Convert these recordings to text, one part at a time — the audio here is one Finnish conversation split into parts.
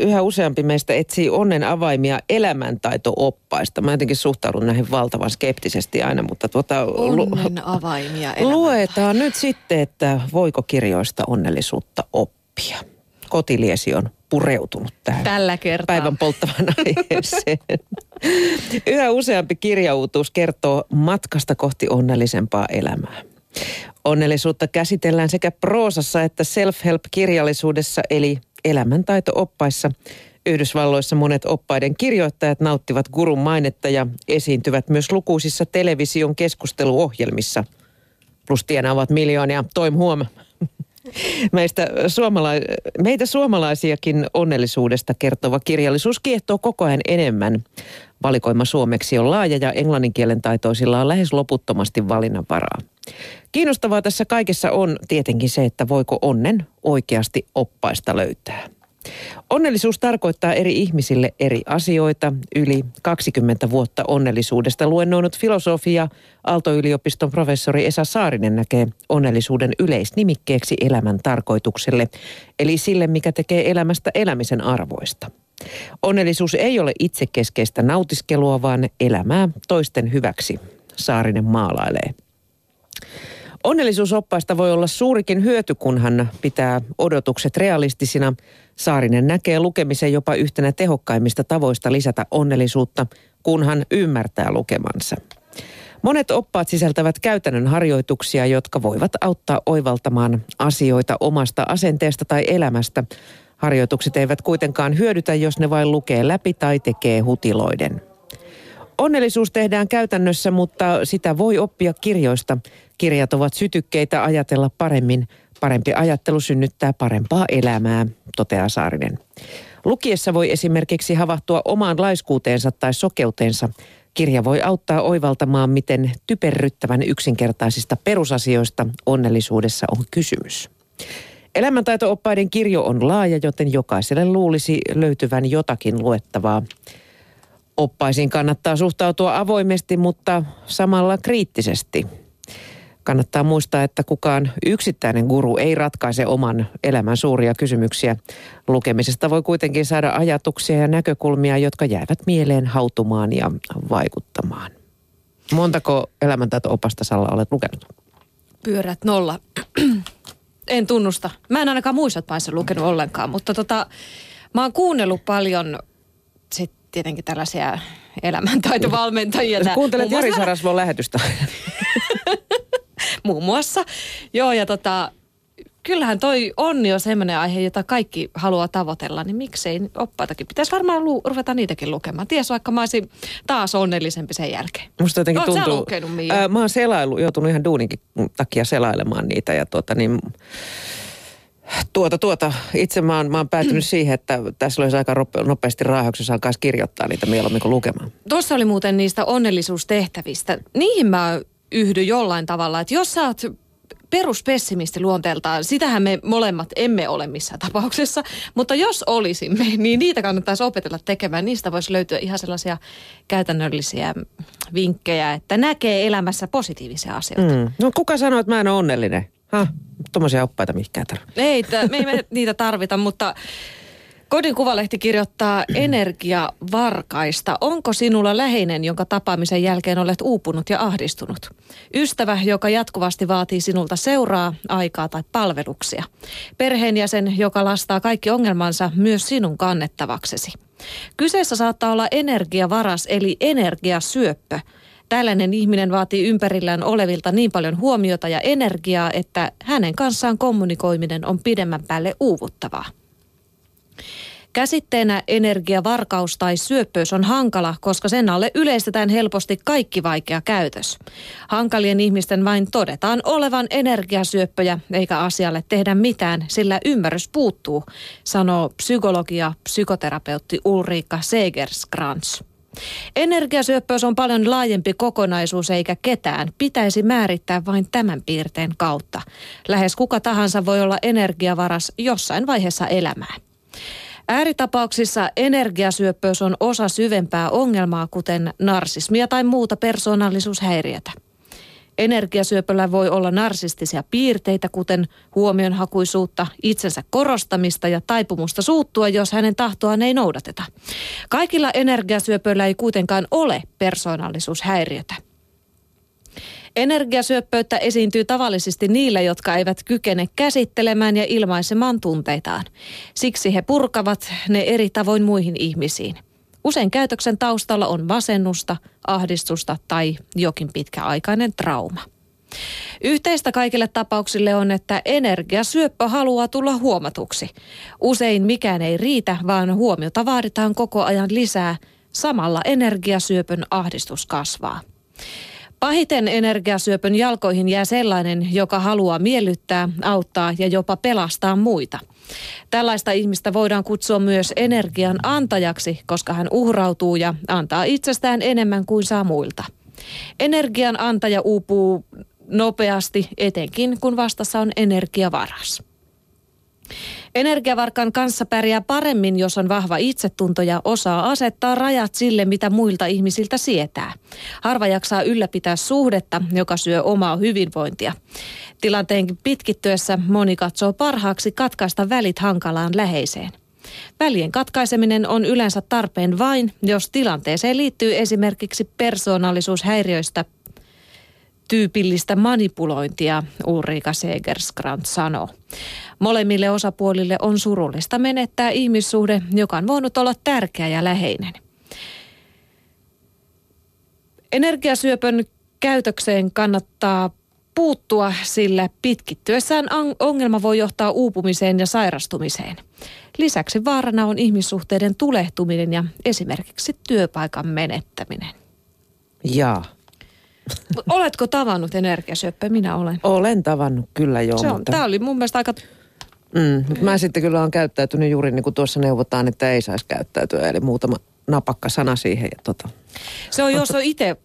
yhä useampi meistä etsii onnen avaimia elämäntaito-oppaista. Mä jotenkin suhtaudun näihin valtavan skeptisesti aina, mutta tuota... Onnen avaimia Luetaan nyt sitten, että voiko kirjoista onnellisuutta oppia. Kotiliesi on pureutunut tähän Tällä kertaa. päivän polttavan aiheeseen. Yhä useampi kirjauutuus kertoo matkasta kohti onnellisempaa elämää. Onnellisuutta käsitellään sekä proosassa että self-help-kirjallisuudessa eli elämäntaito-oppaissa. Yhdysvalloissa monet oppaiden kirjoittajat nauttivat gurun mainetta ja esiintyvät myös lukuisissa television keskusteluohjelmissa. Plus tienaavat miljoonia. Toim huom. Meistä suomala- meitä suomalaisiakin onnellisuudesta kertova kirjallisuus kiehtoo koko ajan enemmän. Valikoima suomeksi on laaja ja englannin kielen taitoisilla on lähes loputtomasti valinnanvaraa. Kiinnostavaa tässä kaikessa on tietenkin se, että voiko onnen oikeasti oppaista löytää. Onnellisuus tarkoittaa eri ihmisille eri asioita. Yli 20 vuotta onnellisuudesta luennoinut filosofia Aalto-yliopiston professori Esa Saarinen näkee onnellisuuden yleisnimikkeeksi elämän tarkoitukselle, eli sille, mikä tekee elämästä elämisen arvoista. Onnellisuus ei ole itsekeskeistä nautiskelua, vaan elämää toisten hyväksi, Saarinen maalailee. Onnellisuusoppaista voi olla suurikin hyöty, kunhan pitää odotukset realistisina. Saarinen näkee lukemisen jopa yhtenä tehokkaimmista tavoista lisätä onnellisuutta, kunhan ymmärtää lukemansa. Monet oppaat sisältävät käytännön harjoituksia, jotka voivat auttaa oivaltamaan asioita omasta asenteesta tai elämästä. Harjoitukset eivät kuitenkaan hyödytä, jos ne vain lukee läpi tai tekee hutiloiden. Onnellisuus tehdään käytännössä, mutta sitä voi oppia kirjoista. Kirjat ovat sytykkeitä ajatella paremmin. Parempi ajattelu synnyttää parempaa elämää, toteaa Saarinen. Lukiessa voi esimerkiksi havahtua omaan laiskuuteensa tai sokeuteensa. Kirja voi auttaa oivaltamaan, miten typerryttävän yksinkertaisista perusasioista onnellisuudessa on kysymys. Elämäntaito-oppaiden kirjo on laaja, joten jokaiselle luulisi löytyvän jotakin luettavaa. Oppaisiin kannattaa suhtautua avoimesti, mutta samalla kriittisesti. Kannattaa muistaa, että kukaan yksittäinen guru ei ratkaise oman elämän suuria kysymyksiä. Lukemisesta voi kuitenkin saada ajatuksia ja näkökulmia, jotka jäävät mieleen hautumaan ja vaikuttamaan. Montako elämäntaito-opasta Salla olet lukenut? Pyörät nolla. en tunnusta. Mä en ainakaan muissa maissa lukenut ollenkaan, mutta tota, mä oon kuunnellut paljon sit tietenkin tällaisia elämäntaitovalmentajia. Tää- Kuuntelet Jari Sarasvon lähetystä. muun muassa. Joo, ja tota, kyllähän toi on jo semmoinen aihe, jota kaikki haluaa tavoitella, niin miksei oppaitakin. Pitäisi varmaan lu- ruveta niitäkin lukemaan. Ties vaikka mä olisin taas onnellisempi sen jälkeen. Musta jotenkin Oot sä tuntuu... lukenut, Mia? Ää, mä oon selailu, joutunut ihan duuninkin takia selailemaan niitä ja tuota niin... Tuota, tuota. Itse mä oon, mä oon päätynyt siihen, että tässä olisi aika nopeasti raahauksessa jos alkaisi kirjoittaa niitä mieluummin kuin lukemaan. Tuossa oli muuten niistä onnellisuustehtävistä. Niihin mä yhdyn jollain tavalla, että jos sä oot peruspessimisti luonteeltaan, sitähän me molemmat emme ole missään tapauksessa, mutta jos olisimme, niin niitä kannattaisi opetella tekemään. Niistä voisi löytyä ihan sellaisia käytännöllisiä vinkkejä, että näkee elämässä positiivisia asioita. Mm. No kuka sanoo, että mä en ole onnellinen? Ha, tommosia oppaita mihinkään tarvitse. Ei, me ei me niitä tarvita, mutta Kodin kuvalehti kirjoittaa energiavarkaista. Onko sinulla läheinen, jonka tapaamisen jälkeen olet uupunut ja ahdistunut? Ystävä, joka jatkuvasti vaatii sinulta seuraa, aikaa tai palveluksia. Perheenjäsen, joka lastaa kaikki ongelmansa myös sinun kannettavaksesi. Kyseessä saattaa olla energiavaras eli energiasyöppö. Tällainen ihminen vaatii ympärillään olevilta niin paljon huomiota ja energiaa, että hänen kanssaan kommunikoiminen on pidemmän päälle uuvuttavaa. Käsitteenä energiavarkaus tai syöppöys on hankala, koska sen alle yleistetään helposti kaikki vaikea käytös. Hankalien ihmisten vain todetaan olevan energiasyöppöjä, eikä asialle tehdä mitään, sillä ymmärrys puuttuu, sanoo psykologia psykoterapeutti Ulrika Segerskrantz. Energiasyöppöys on paljon laajempi kokonaisuus eikä ketään pitäisi määrittää vain tämän piirteen kautta. Lähes kuka tahansa voi olla energiavaras jossain vaiheessa elämää. Ääritapauksissa energiasyöppöys on osa syvempää ongelmaa, kuten narsismia tai muuta persoonallisuushäiriötä. Energiasyöpöllä voi olla narsistisia piirteitä, kuten huomionhakuisuutta, itsensä korostamista ja taipumusta suuttua, jos hänen tahtoaan ei noudateta. Kaikilla energiasyöpöillä ei kuitenkaan ole persoonallisuushäiriötä. Energiasyöppöyttä esiintyy tavallisesti niillä, jotka eivät kykene käsittelemään ja ilmaisemaan tunteitaan. Siksi he purkavat ne eri tavoin muihin ihmisiin. Usein käytöksen taustalla on masennusta, ahdistusta tai jokin pitkäaikainen trauma. Yhteistä kaikille tapauksille on, että energiasyöppö haluaa tulla huomatuksi. Usein mikään ei riitä, vaan huomiota vaaditaan koko ajan lisää. Samalla energiasyöpön ahdistus kasvaa. Pahiten energiasyöpön jalkoihin jää sellainen, joka haluaa miellyttää, auttaa ja jopa pelastaa muita. Tällaista ihmistä voidaan kutsua myös energian antajaksi, koska hän uhrautuu ja antaa itsestään enemmän kuin saa muilta. Energian antaja uupuu nopeasti, etenkin kun vastassa on energiavaras. Energiavarkan kanssa pärjää paremmin, jos on vahva itsetunto ja osaa asettaa rajat sille, mitä muilta ihmisiltä sietää. Harva jaksaa ylläpitää suhdetta, joka syö omaa hyvinvointia. Tilanteen pitkittyessä moni katsoo parhaaksi katkaista välit hankalaan läheiseen. Välien katkaiseminen on yleensä tarpeen vain, jos tilanteeseen liittyy esimerkiksi persoonallisuushäiriöistä tyypillistä manipulointia, Ulrika Segerskrant sanoo. Molemmille osapuolille on surullista menettää ihmissuhde, joka on voinut olla tärkeä ja läheinen. Energiasyöpön käytökseen kannattaa puuttua, sillä pitkittyessään ongelma voi johtaa uupumiseen ja sairastumiseen. Lisäksi vaarana on ihmissuhteiden tulehtuminen ja esimerkiksi työpaikan menettäminen. Jaa. Oletko tavannut energiasyöppöä? Minä olen. Olen tavannut, kyllä joo. Se on, mutta... Tämä oli mun mielestä aika Mm, mutta mä sitten kyllä olen käyttäytynyt juuri niin kuin tuossa neuvotaan, että ei saisi käyttäytyä. Eli muutama napakka sana siihen. Ja tota. Se on, jos on itse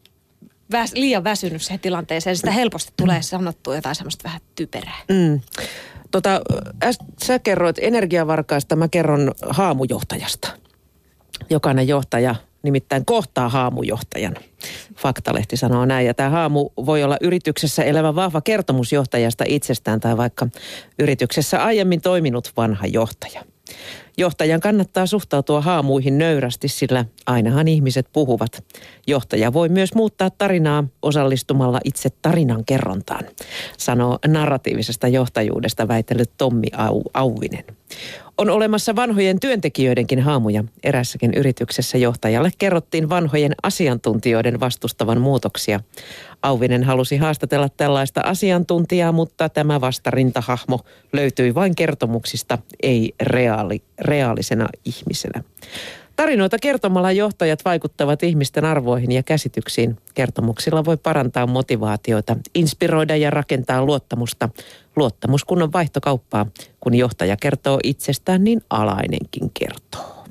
väs, liian väsynyt siihen tilanteeseen, sitä helposti tulee sanottua jotain semmoista vähän typerää. Mm. Tota, äs, sä kerroit energiavarkaista, mä kerron haamujohtajasta. Jokainen johtaja nimittäin kohtaa haamujohtajan. Faktalehti sanoo näin. Ja tämä haamu voi olla yrityksessä elävä vahva kertomus johtajasta itsestään tai vaikka yrityksessä aiemmin toiminut vanha johtaja. Johtajan kannattaa suhtautua haamuihin nöyrästi, sillä ainahan ihmiset puhuvat. Johtaja voi myös muuttaa tarinaa osallistumalla itse tarinan kerrontaan, sanoo narratiivisesta johtajuudesta väitellyt Tommi Au, Auvinen. On olemassa vanhojen työntekijöidenkin haamuja. Erässäkin yrityksessä johtajalle kerrottiin vanhojen asiantuntijoiden vastustavan muutoksia. Auvinen halusi haastatella tällaista asiantuntijaa, mutta tämä vastarintahahmo löytyi vain kertomuksista, ei reaali, reaalisena ihmisenä. Tarinoita kertomalla johtajat vaikuttavat ihmisten arvoihin ja käsityksiin. Kertomuksilla voi parantaa motivaatioita, inspiroida ja rakentaa luottamusta. Luottamus kun vaihtokauppaa. Kun johtaja kertoo itsestään, niin alainenkin kertoo.